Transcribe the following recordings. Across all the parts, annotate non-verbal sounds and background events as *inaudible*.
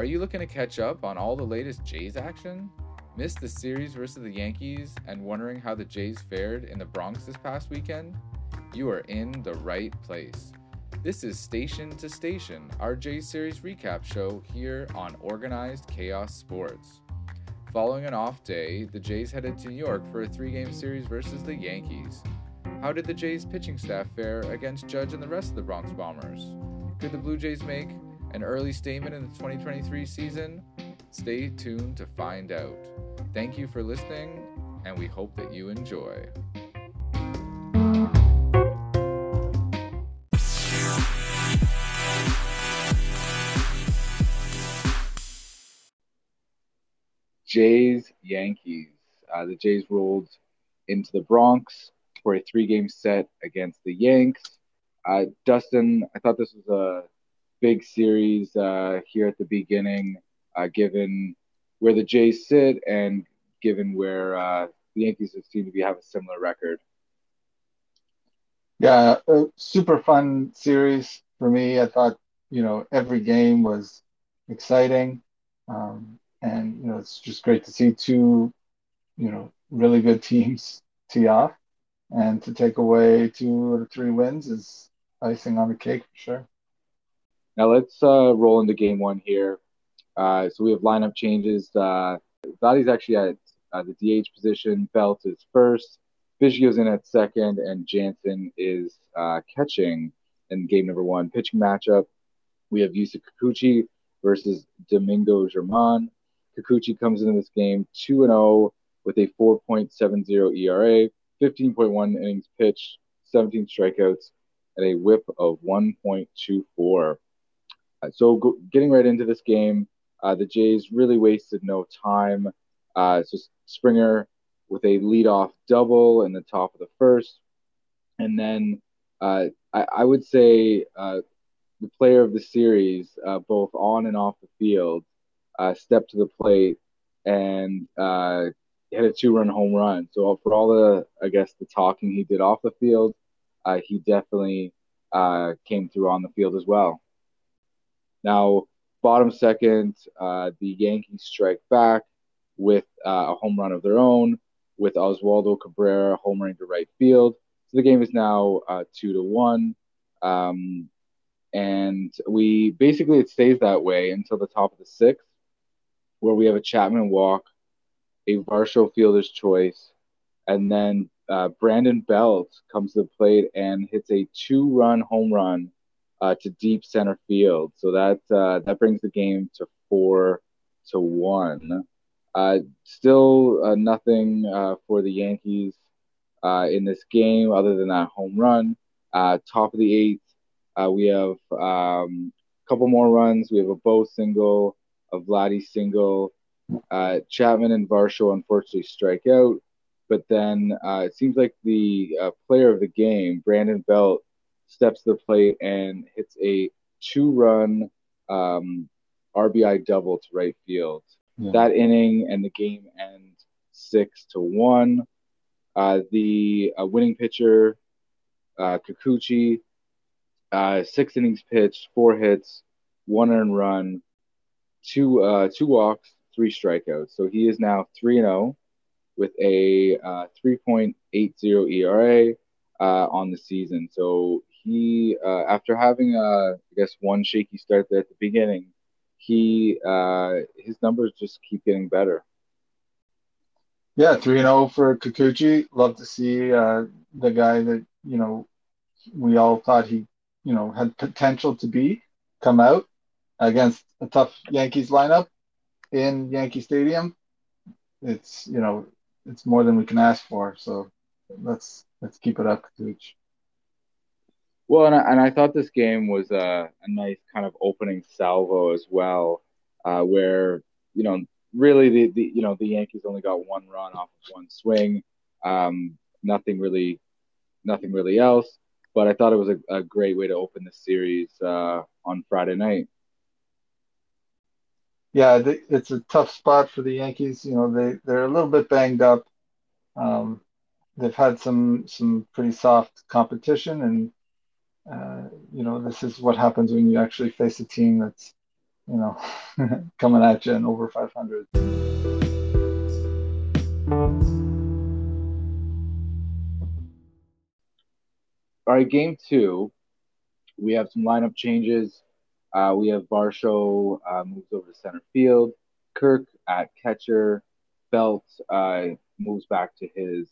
Are you looking to catch up on all the latest Jays action? Missed the series versus the Yankees and wondering how the Jays fared in the Bronx this past weekend? You are in the right place. This is Station to Station, our Jays series recap show here on Organized Chaos Sports. Following an off day, the Jays headed to New York for a three game series versus the Yankees. How did the Jays pitching staff fare against Judge and the rest of the Bronx Bombers? Could the Blue Jays make an early statement in the 2023 season? Stay tuned to find out. Thank you for listening, and we hope that you enjoy. Jays Yankees. Uh, the Jays rolled into the Bronx for a three game set against the Yanks. Uh, Dustin, I thought this was a big series uh, here at the beginning, uh, given where the Jays sit and given where uh, the Yankees seem to be have a similar record. Yeah, super fun series for me. I thought you know every game was exciting, um, and you know it's just great to see two you know really good *laughs* teams tee off, and to take away two or three wins is icing on the cake for sure. Now let's uh, roll into game one here. Uh, so we have lineup changes. Uh, actually at uh, the DH position. Belt is first. Biggio's in at second, and Jansen is uh, catching in game number one. Pitching matchup, we have Yusei Kikuchi versus Domingo German. Kikuchi comes into this game 2 0 with a 4.70 ERA, 15.1 innings pitched, 17 strikeouts, and a whip of 1.24. Uh, so go, getting right into this game, uh, the Jays really wasted no time. Uh, so Springer with a leadoff double in the top of the first, and then uh, I, I, would say uh, the player of the series, uh, both on and off the field, stepped to the plate and hit a two-run home run. So for all the, I guess, the talking he did off the field, he definitely came through on the field as well. Now, bottom second, uh, the Yankees strike back with uh, a home run of their own, with Oswaldo Cabrera homering to right field. So the game is now uh, two to one, um, and we basically it stays that way until the top of the sixth, where we have a Chapman walk, a Varsho fielder's choice, and then uh, Brandon Belt comes to the plate and hits a two-run home run uh, to deep center field. So that uh, that brings the game to four to one. Uh, still uh, nothing uh, for the Yankees uh, in this game other than that home run. top of the eighth, we have a um, couple more runs. We have a Bo single, a Vladdy single. Chapman and Varsho unfortunately strike out, but then it seems like the player of the game, Brandon Belt, steps to the plate and hits a two run um, RBI double to right field. Yeah. That inning and the game end six to one. Uh, the uh, winning pitcher, uh, Kikuchi, uh, six innings pitched, four hits, one earned run, two uh, two walks, three strikeouts. So he is now three and zero oh with a uh, three point eight zero ERA uh, on the season. So he uh, after having uh, I guess one shaky start there at the beginning, he uh, his numbers just keep getting better. Yeah, three and zero oh for Kikuchi. Love to see uh, the guy that you know we all thought he you know had potential to be come out against a tough Yankees lineup in Yankee Stadium. It's you know it's more than we can ask for. So let's let's keep it up, Kikuchi. Well, and I, and I thought this game was a, a nice kind of opening salvo as well, uh, where you know really the, the you know the Yankees only got one run off of one swing, um, nothing really, nothing really else. But I thought it was a, a great way to open the series uh, on Friday night. Yeah, it's a tough spot for the Yankees. You know they they're a little bit banged up. Um, they've had some some pretty soft competition and uh, you know, this is what happens when you actually face a team that's you know, *laughs* coming at you and over 500. All right, game two. We have some lineup changes. Uh, we have Varsho uh, moves over to center field. Kirk at catcher. Belt uh, moves back to his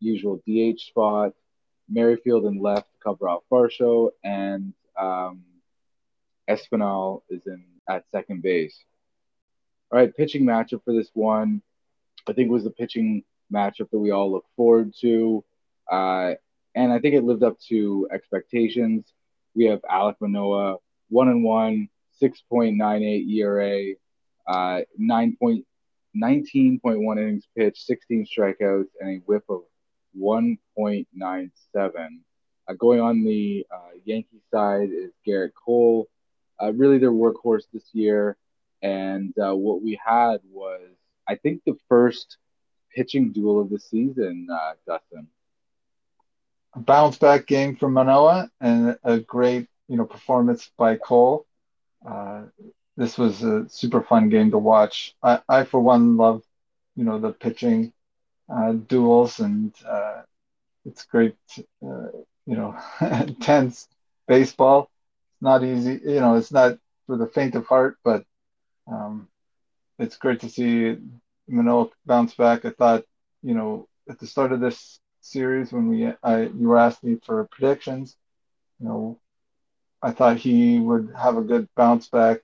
usual DH spot. Merrifield and left cover off Varsho, and um, Espinal is in at second base. All right, pitching matchup for this one. I think was the pitching matchup that we all look forward to. Uh, and I think it lived up to expectations. We have Alek Manoah, one and one, 6.98 ERA, uh, 9.19.1 innings pitched, 16 strikeouts, and a whip of 1.97. Uh, going on the uh, Yankee side is Gerrit Cole, uh, really their workhorse this year. And uh, what we had was, I think, the first pitching duel of the season, uh, Dustin. A bounce back game from Manoah and a great, you know, performance by Cole. Uh, this was a super fun game to watch. I, I for one, love, you know, the pitching uh, duels, and uh, it's great, uh, you know, *laughs* intense baseball. It's not easy, you know, it's not for the faint of heart, but um, it's great to see Manoah bounce back. I thought, you know, at the start of this series when we I you were asking me for predictions, you know, I thought he would have a good bounce back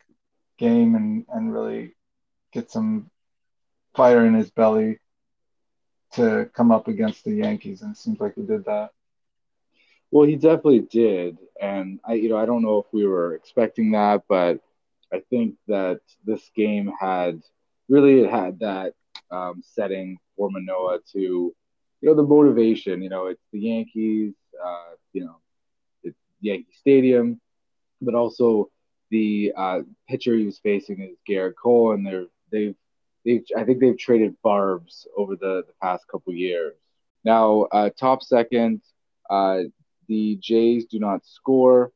game and and really get some fire in his belly to come up against the Yankees, and it seems like he did that. Well, he definitely did, and I, you know, I don't know if we were expecting that, but I think that this game had really it had that um, setting for Manoah to, you know, the motivation. You know, it's the Yankees. Uh, you know, it's Yankee Stadium, but also the uh, pitcher he was facing is Gerrit Cole, and they're they've they've I think they've traded barbs over the, the past couple years. Now, uh, top second, uh, the Jays do not score,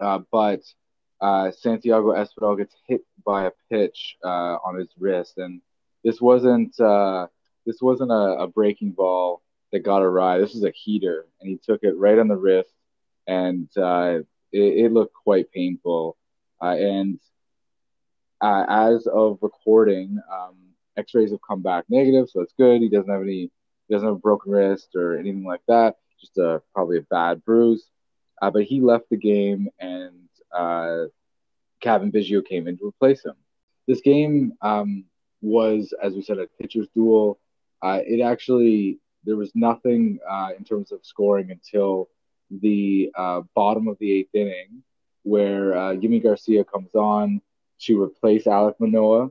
uh, but uh, Santiago Espinal gets hit by a pitch uh, on his wrist, and this wasn't uh, this wasn't a, a, breaking ball that got a ride. This was a heater, and he took it right on the wrist, and it, it, looked quite painful. and uh, as of recording, um, X-rays have come back negative, so that's good. He doesn't have any, he doesn't have a broken wrist or anything like that. Just a probably a bad bruise. Uh, but he left the game, and uh, Cavan Biggio came in to replace him. This game um, was, as we said, a pitcher's duel. Uh, it actually there was nothing uh, in terms of scoring until the uh, bottom of the eighth inning, where uh, Yimi Garcia comes on to replace Alek Manoah.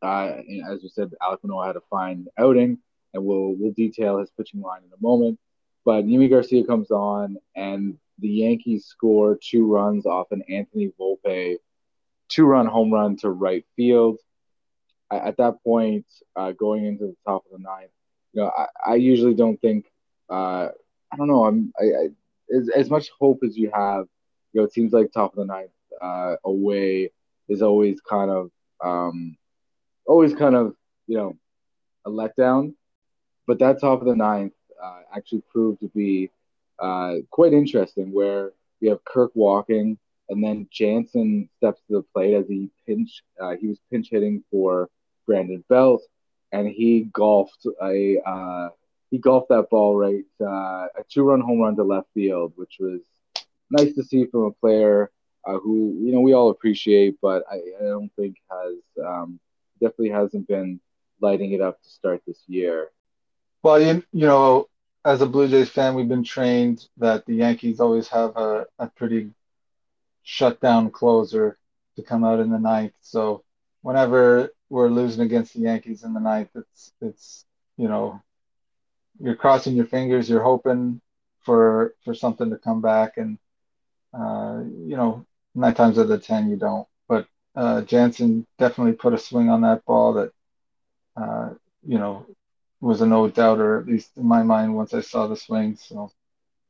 Uh, as we said, Alek Manoah had a fine outing, and we'll we'll detail his pitching line in a moment. But Yimi Garcia comes on, and the Yankees score two runs off an Anthony Volpe two-run home run to right field. At that point, uh, going into the top of the ninth, you know, I, I usually don't think. Uh, I don't know. I'm I, I as, as much hope as you have. You know, it seems like top of the ninth uh, away is always kind of um, always kind of you know a letdown. But that top of the ninth uh, actually proved to be uh, quite interesting, where we have Kirk walking, and then Jansen steps to the plate as he pinch. Uh, he was pinch hitting for Brandon Belt, and he golfed a uh, he golfed that ball right uh, a two run home run to left field, which was nice to see from a player uh, who you know we all appreciate, but I, I don't think has um, definitely hasn't been lighting it up to start this year. Well, you, you know, as a Blue Jays fan, we've been trained that the Yankees always have a, a pretty shutdown closer to come out in the ninth. So whenever we're losing against the Yankees in the ninth, it's it's you know you're crossing your fingers, you're hoping for for something to come back, and uh, you know nine times out of ten you don't. But uh, Jansen definitely put a swing on that ball that uh, you know was a no doubter, at least in my mind, once I saw the swing. So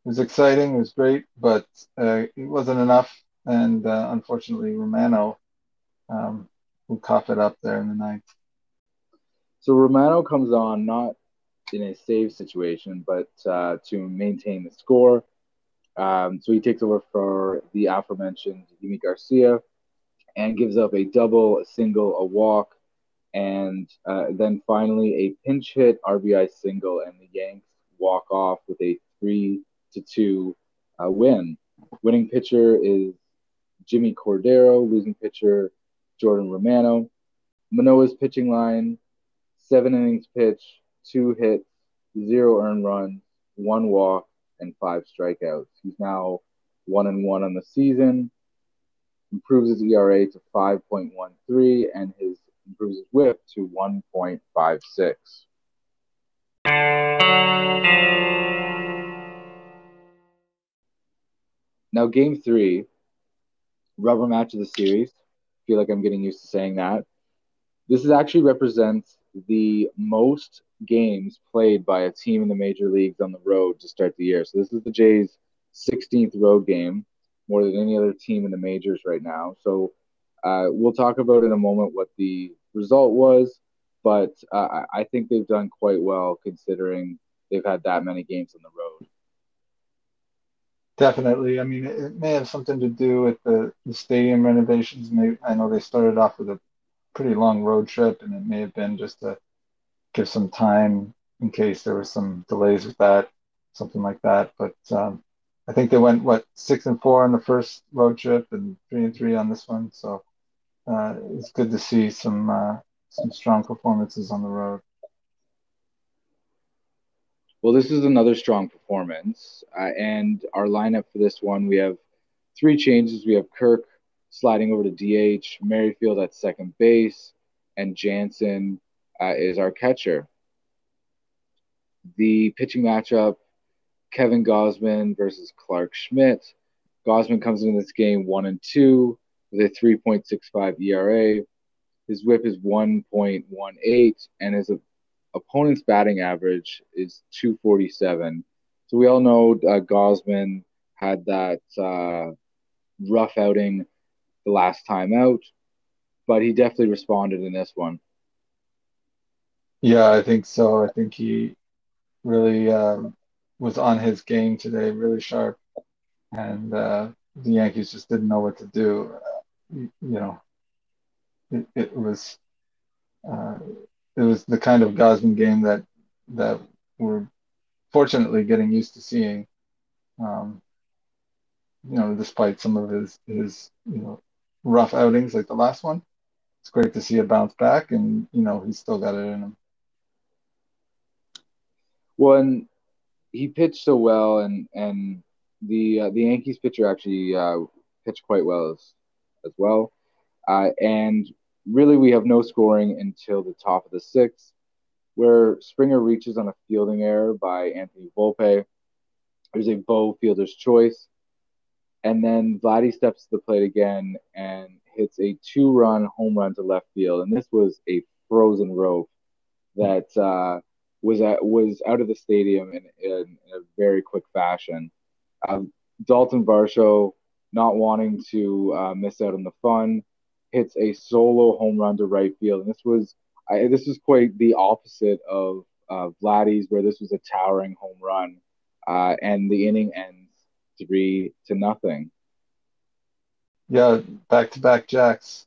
it was exciting, it was great, but uh, it wasn't enough. And uh, unfortunately, Romano um, cough it up there in the ninth. So Romano comes on not in a save situation, but uh, to maintain the score. Um, so he takes over for the aforementioned Yimi Garcia and gives up a double, a single, a walk, and uh, then finally a pinch hit RBI single, and the Yanks walk off with a three to two uh, win. Winning pitcher is Jimmy Cordero, losing pitcher Jordan Romano. Manoah's pitching line: seven innings pitched, two hits, zero earned runs, one walk, and five strikeouts. He's now one and one on the season. Improves his ERA to 5.13 and his improves his WHIP to 1.56. Now, game three, rubber match of the series. I feel like I'm getting used to saying that. This is actually represents the most games played by a team in the major leagues on the road to start the year. So this is the Jays' 16th road game, more than any other team in the majors right now. So uh, we'll talk about in a moment what the result was, but uh, I think they've done quite well considering they've had that many games on the road. Definitely. I mean, it may have something to do with the, the stadium renovations. Maybe, I know they started off with a pretty long road trip, and it may have been just to give some time in case there was some delays with that, something like that. But um, I think they went what six and four on the first road trip and three and three on this one. So uh, it's good to see some uh, some strong performances on the road. Well, this is another strong performance, uh, and our lineup for this one we have three changes. We have Kirk sliding over to DH, Merrifield at second base, and Jansen uh, is our catcher. The pitching matchup Kevin Gausman versus Clarke Schmidt. Gosman comes into this game one and two with a 3.65 ERA. His whip is 1.18, and his opponent's batting average is 247. So we all know uh, Gausman had that uh, rough outing the last time out, but he definitely responded in this one. Yeah, I think so. I think he really um, was on his game today, really sharp, and uh, the Yankees just didn't know what to do. Uh, you, know, it, it was uh, it was the kind of Gausman game that that we're fortunately getting used to seeing. Um, you know, despite some of his his you know rough outings like the last one, it's great to see a bounce back, and you know he's still got it in him. Well, and he pitched so well, and and the uh, the Yankees pitcher actually uh, pitched quite well as as well, uh, and really we have no scoring until the top of the sixth, where Springer reaches on a fielding error by Anthony Volpe. There's a Bo fielder's choice, and then Vladdy steps to the plate again and hits a two-run home run to left field, and this was a frozen rope that. Was at, was out of the stadium in, in, in a very quick fashion. Um, Dalton Varsho, not wanting to uh, miss out on the fun, hits a solo home run to right field, and this was I, this was quite the opposite of uh, Vladdy's, where this was a towering home run, uh, and the inning ends three to nothing. Yeah, back to back jacks.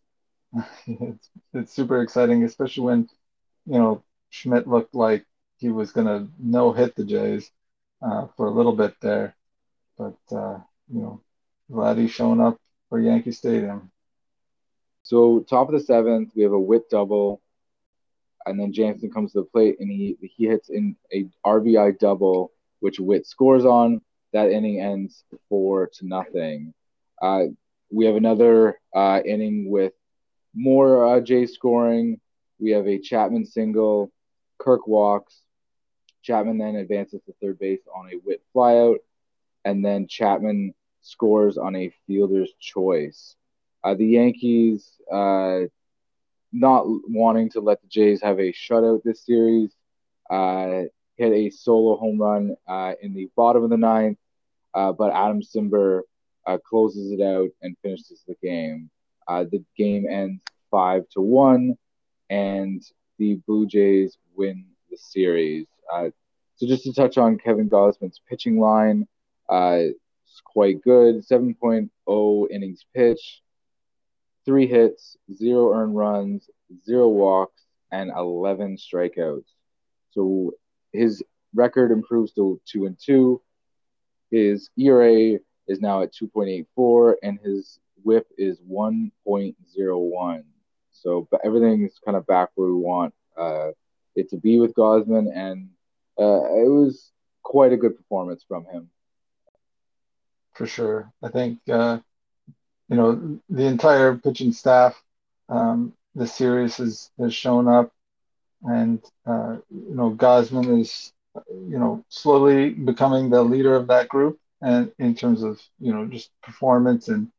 *laughs* it's, it's super exciting, especially when you know Schmidt looked like he was going to no hit the Jays uh, for a little bit there, but uh, you know, glad he's showing up for Yankee Stadium. So top of the seventh, we have a Whit double, and then Jansen comes to the plate and he he hits in a RBI double, which Whit scores on. That inning ends four to nothing. Uh, we have another uh, inning with more uh, scoring. We have a Chapman single. Kirk walks. Chapman then advances to third base on a Whit flyout, and then Chapman scores on a fielder's choice. Uh, the Yankees, uh, not wanting to let the Jays have a shutout this series, uh, hit a solo home run uh, in the bottom of the ninth, uh, but Adam Cimber uh, closes it out and finishes the game. The game ends five to one, and the Blue Jays win the series. Uh, so just to touch on Kevin Gausman's pitching line, uh, it's quite good. 7.0 innings pitched, three hits, zero earned runs, zero walks, and 11 strikeouts. So his record improves to two and two. His ERA is now at 2.84, and his WHIP is 1.01. So everything is kind of back where we want uh, it to be with Gausman, and uh, it was quite a good performance from him. For sure, I think uh, you know the entire pitching staff. Um, the series has has shown up, and uh, you know Gausman is you know slowly becoming the leader of that group, and in terms of you know just performance and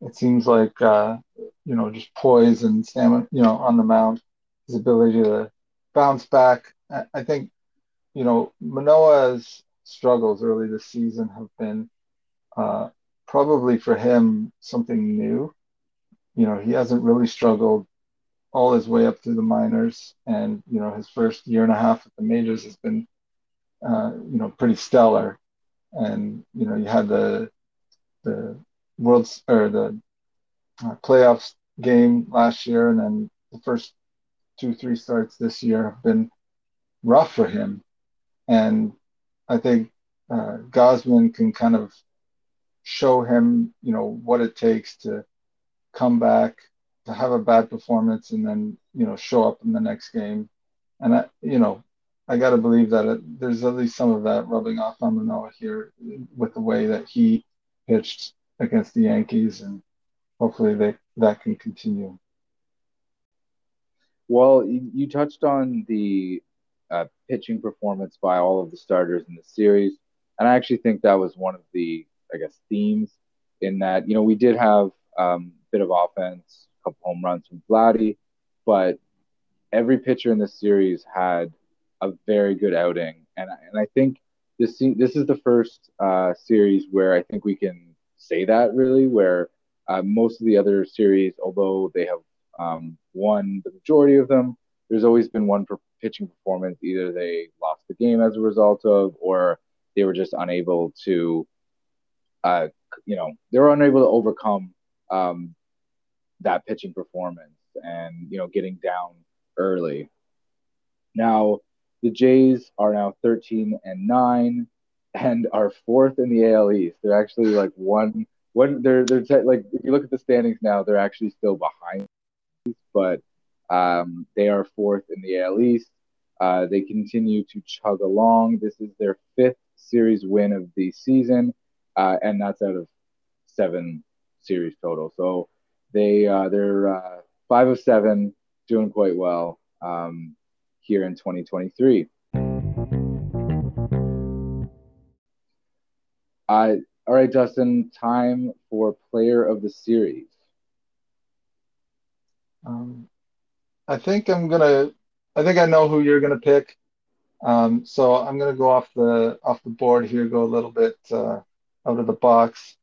it seems like uh, you know just poise and stamina, you know, on the mound, his ability to bounce back. I think you know Manoah's struggles early this season have been uh, probably for him something new. You know, he hasn't really struggled all his way up through the minors, and you know his first year and a half at the majors has been uh, you know pretty stellar. And you know you had the the world's or the uh, playoffs game last year, and then the first two three starts this year have been rough for him, and I think uh, Gausman can kind of show him, you know, what it takes to come back, to have a bad performance, and then you know show up in the next game, and I, you know, I got to believe that it, there's at least some of that rubbing off on Manoah here with the way that he pitched against the Yankees, and hopefully they, that can continue. Well, you, touched on the uh, pitching performance by all of the starters in the series, and I actually think that was one of the, I guess, themes in that you know we did have um, a bit of offense, a couple home runs from Vladdy, but every pitcher in the series had a very good outing, and and I think this this is the first uh, series where I think we can say that really, where uh, most of the other series, although they have um, won the majority of them, there's always been one per pitching performance. Either they lost the game as a result of, or they were just unable to, uh, you know, they were unable to overcome um, that pitching performance and, you know, getting down early. Now, the Jays are now 13 and 9 and are fourth in the AL East. They're actually like one one they're they're te- like if you look at the standings now, they're actually still behind, but um, they are fourth in the AL East. Uh, they continue to chug along. This is their fifth series win of the season, uh, and that's out of seven series total. So they uh, they're uh, five of seven, doing quite well um, here in 2023. Uh, all right, Dustin, time for player of the series. Um, I think I'm gonna. I think I know who you're gonna pick. Um, so I'm gonna go off the off the board here, go a little bit uh, out of the box,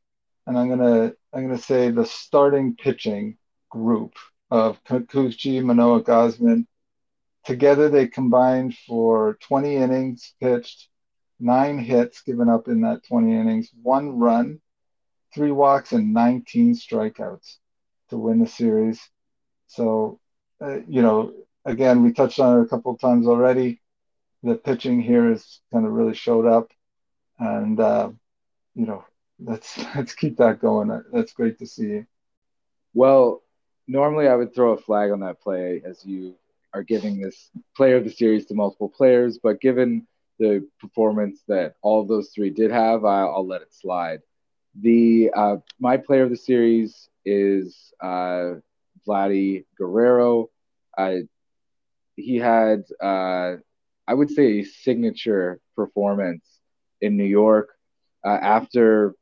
and I'm gonna I'm gonna say the starting pitching group of Kikuchi, Manoah, Gausman. Together, they combined for 20 innings pitched, nine hits given up in that 20 innings, one run, three walks, and 19 strikeouts to win the series. So, uh, you know, again, we touched on it a couple of times already. The pitching here has kind of really showed up, and uh, you know, let's *laughs* let's keep that going. That's great to see. Well, normally I would throw a flag on that play as you are giving this player of the series to multiple players, but given the performance that all of those three did have, I'll, I'll let it slide. The uh, my player of the series is uh, Vladdy Guerrero. Uh, he had, uh, I would say, a signature performance in New York uh, after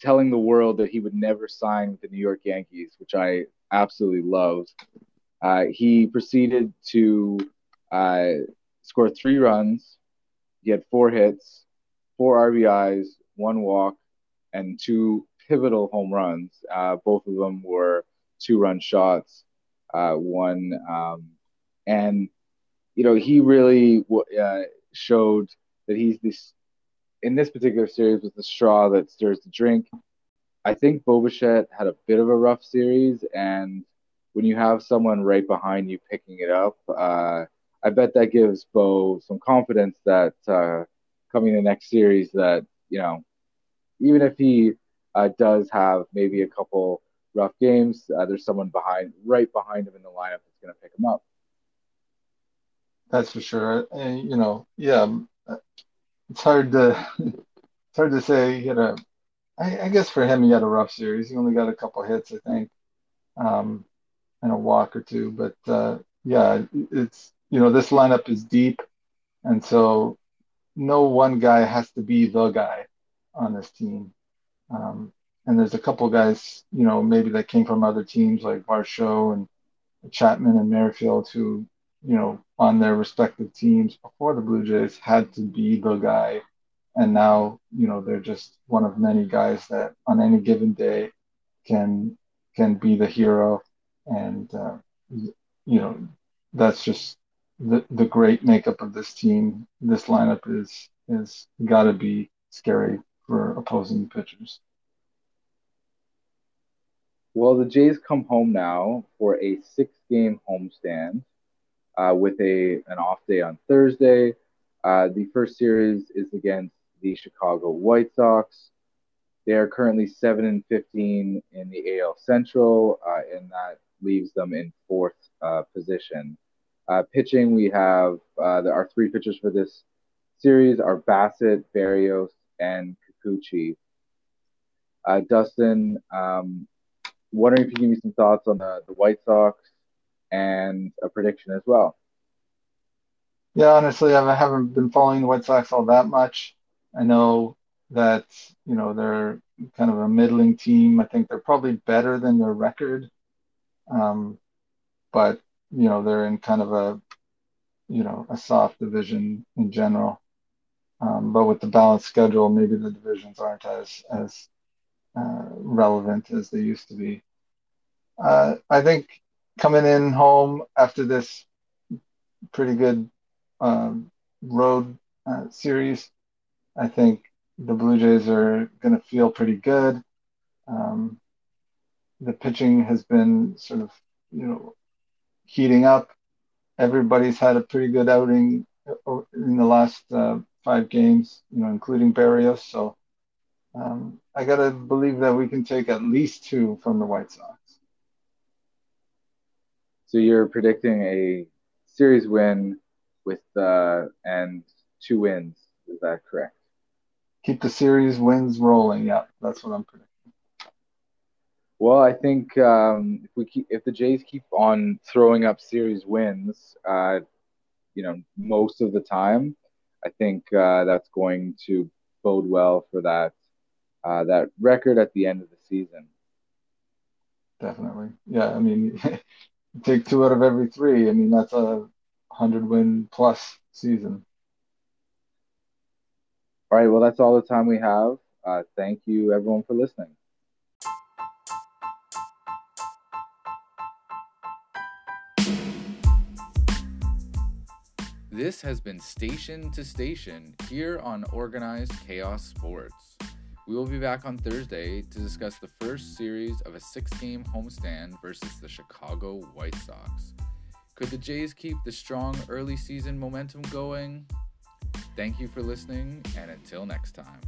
telling the world that he would never sign with the New York Yankees, which I absolutely loved. Uh, he proceeded to uh, score three runs he had four hits, four RBIs, one walk, and two pivotal home runs. Uh, both of them were two run shots, uh, one, um, and you know he really uh, showed that he's this in this particular series was the straw that stirs the drink. I think Bo Bichette had a bit of a rough series, and when you have someone right behind you picking it up, uh, I bet that gives Bo some confidence that uh, coming the next series that you know even if he uh, does have maybe a couple rough games, uh, there's someone behind, right behind him in the lineup that's going to pick him up. That's for sure. And, you know, yeah, um, it's hard to *laughs* it's hard to say. He had a, I, I guess for him, he had a rough series. He only got a couple hits, I think, um, and a walk or two. But uh, yeah, it's you know this lineup is deep, and so no one guy has to be the guy on this team. Um, and there's a couple guys, you know, maybe that came from other teams like Varsho and Chapman and Merrifield who, you know, on their respective teams before the Blue Jays had to be the guy. And now, you know, they're just one of many guys that on any given day can can be the hero. And uh, you know, that's just the the great makeup of this team. This lineup is is got to be scary for opposing pitchers. Well, the Jays come home now for a six-game homestand uh, with a an off day on Thursday. Uh, the first series is against the Chicago White Sox. They are currently seven and fifteen in the AL Central, uh, and that leaves them in fourth uh, position. Uh, pitching, we have uh, our three pitchers for this series are Bassitt, Berrios, and Kikuchi. Dustin, um, wondering if you can give me some thoughts on the, the White Sox and a prediction as well. Yeah, honestly, I haven't been following the White Sox all that much. I know that you know they're kind of a middling team. I think they're probably better than their record, um, but you know they're in kind of a you know a soft division in general. Um, but with the balanced schedule, maybe the divisions aren't as as uh, relevant as they used to be. Uh, I think coming in home after this pretty good um, road uh, series, I think the Blue Jays are going to feel pretty good. Um, the pitching has been sort of, you know, heating up. Everybody's had a pretty good outing uh, in the last uh, five games, you know, including Berrios. So um, I got to believe that we can take at least two from the White Sox. So you're predicting a series win with uh, and two wins. Is that correct? Keep the series wins rolling. Yeah, that's what I'm predicting. Well, I think um, if we keep, if the Jays keep on throwing up series wins, uh, you know, most of the time, I think uh, that's going to bode well for that uh, that record at the end of the season. Definitely, yeah. I mean, *laughs* take two out of every three. I mean, that's a hundred win plus season. All right. Well, that's all the time we have. Uh, thank you, everyone, for listening. This has been Station to Station here on Organized Chaos Sports. We will be back on Thursday to discuss the first series of a six game homestand versus the Chicago White Sox. Could the Jays keep the strong early season momentum going? Thank you for listening, and until next time.